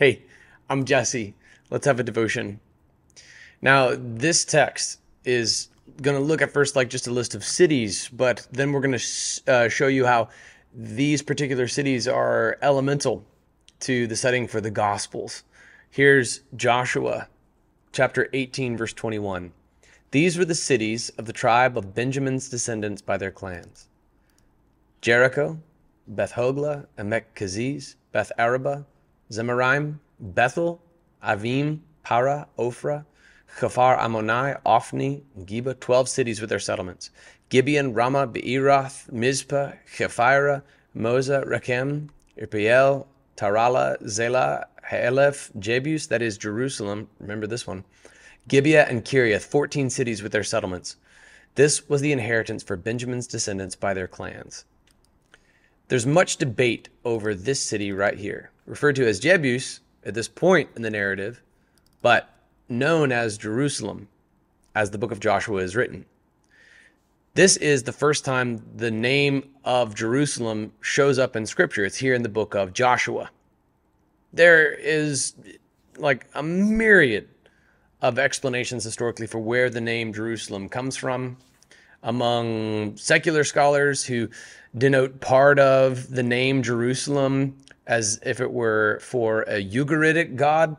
Hey, I'm Jesse. Let's have a devotion. Now, this text is going to look at first like just a list of cities, but then we're going to uh, show you how these particular cities are elemental to the setting for the Gospels. Here's Joshua chapter 18, verse 21. These were the cities of the tribe of Benjamin's descendants by their clans Jericho, Beth Hogla, Emek Keziz, Beth Araba, Zemaraim, Bethel, Avim, Para, Ophrah, Chaphar Ammonai, Ophni, Geba, 12 cities with their settlements. Gibeon, Ramah, Beeroth, Mizpah, Chephirah, Moza, Rechem, Irpeel, Tarala, Zela, Haelef, Jebus, that is Jerusalem. Remember this one. Gibeah and Kiriath, 14 cities with their settlements. This was the inheritance for Benjamin's descendants by their clans. There's much debate over this city right here, referred to as Jebus at this point in the narrative, but known as Jerusalem as the book of Joshua is written. This is the first time the name of Jerusalem shows up in scripture. It's here in the book of Joshua. There is like a myriad of explanations historically for where the name Jerusalem comes from among secular scholars who denote part of the name Jerusalem as if it were for a Ugaritic god,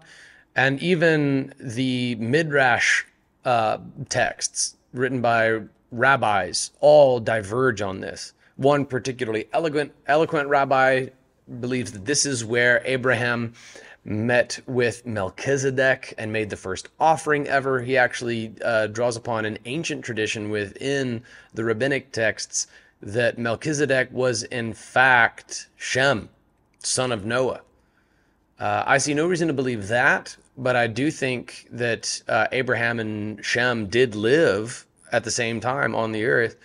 and even the Midrash uh, texts written by rabbis all diverge on this. One particularly eloquent, eloquent rabbi believes that this is where Abraham met with Melchizedek and made the first offering ever. He actually uh, draws upon an ancient tradition within the rabbinic texts that Melchizedek was in fact Shem, son of Noah. Uh, I see no reason to believe that, but I do think that uh, Abraham and Shem did live at the same time on the earth.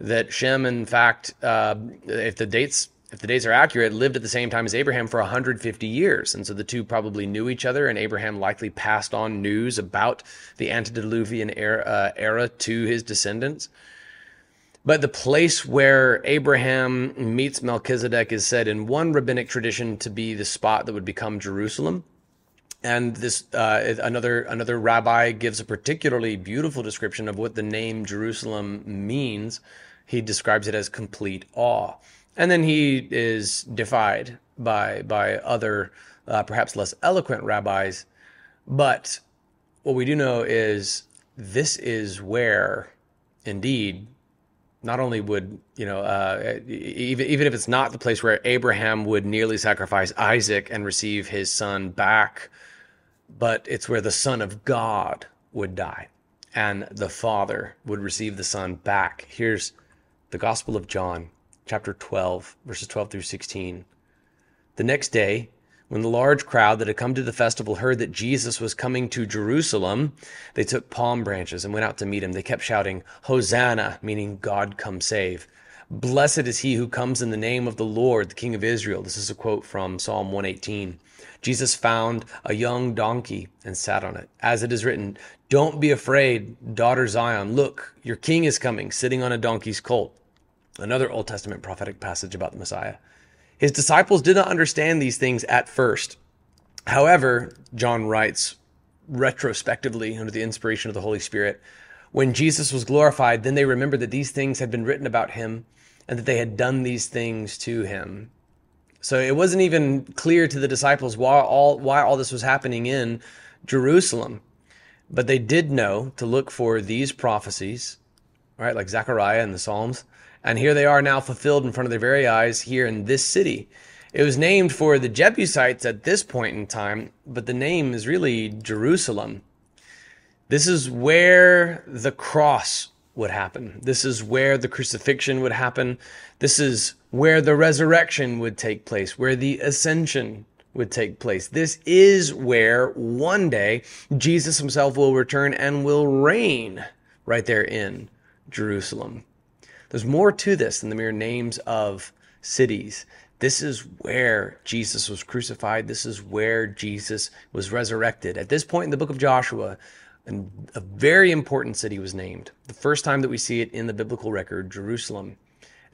That Shem, in fact, uh, if the dates if the dates are accurate, lived at the same time as Abraham for 150 years. And so the two probably knew each other, and Abraham likely passed on news about the antediluvian era, uh, era to his descendants. But the place where Abraham meets Melchizedek is said in one rabbinic tradition to be the spot that would become Jerusalem. And this uh, another another rabbi gives a particularly beautiful description of what the name Jerusalem means. He describes it as complete awe and then he is defied by by other uh, perhaps less eloquent rabbis. But what we do know is this is where indeed not only would you know uh, even even if it's not the place where Abraham would nearly sacrifice Isaac and receive his son back but it's where the son of God would die and the father would receive the son back. Here's the gospel of John chapter 12, verses 12 through 16. The next day, when the large crowd that had come to the festival heard that Jesus was coming to Jerusalem, they took palm branches and went out to meet him. They kept shouting, Hosanna, meaning God come save. Blessed is he who comes in the name of the Lord, the King of Israel. This is a quote from Psalm 118. Jesus found a young donkey and sat on it. As it is written, Don't be afraid, daughter Zion. Look, your king is coming, sitting on a donkey's colt another Old Testament prophetic passage about the Messiah. His disciples did not understand these things at first. However, John writes retrospectively under the inspiration of the Holy Spirit, when Jesus was glorified, then they remembered that these things had been written about him and that they had done these things to him. So it wasn't even clear to the disciples why all, why all this was happening in Jerusalem. But they did know to look for these prophecies, right, like Zechariah and the Psalms, and here they are now fulfilled in front of their very eyes here in this city. It was named for the Jebusites at this point in time, but the name is really Jerusalem. This is where the cross would happen. This is where the crucifixion would happen. This is where the resurrection would take place, where the ascension would take place. This is where one day Jesus himself will return and will reign right there in Jerusalem. There's more to this than the mere names of cities. This is where Jesus was crucified. This is where Jesus was resurrected. At this point in the book of Joshua, a very important city was named. The first time that we see it in the biblical record, Jerusalem.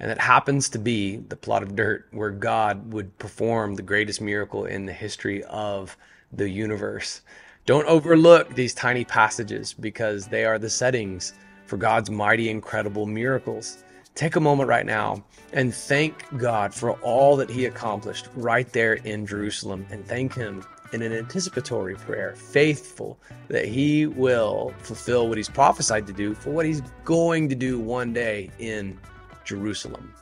And that happens to be the plot of dirt where God would perform the greatest miracle in the history of the universe. Don't overlook these tiny passages because they are the settings for God's mighty, incredible miracles. Take a moment right now and thank God for all that He accomplished right there in Jerusalem and thank Him in an anticipatory prayer, faithful that He will fulfill what He's prophesied to do for what He's going to do one day in Jerusalem.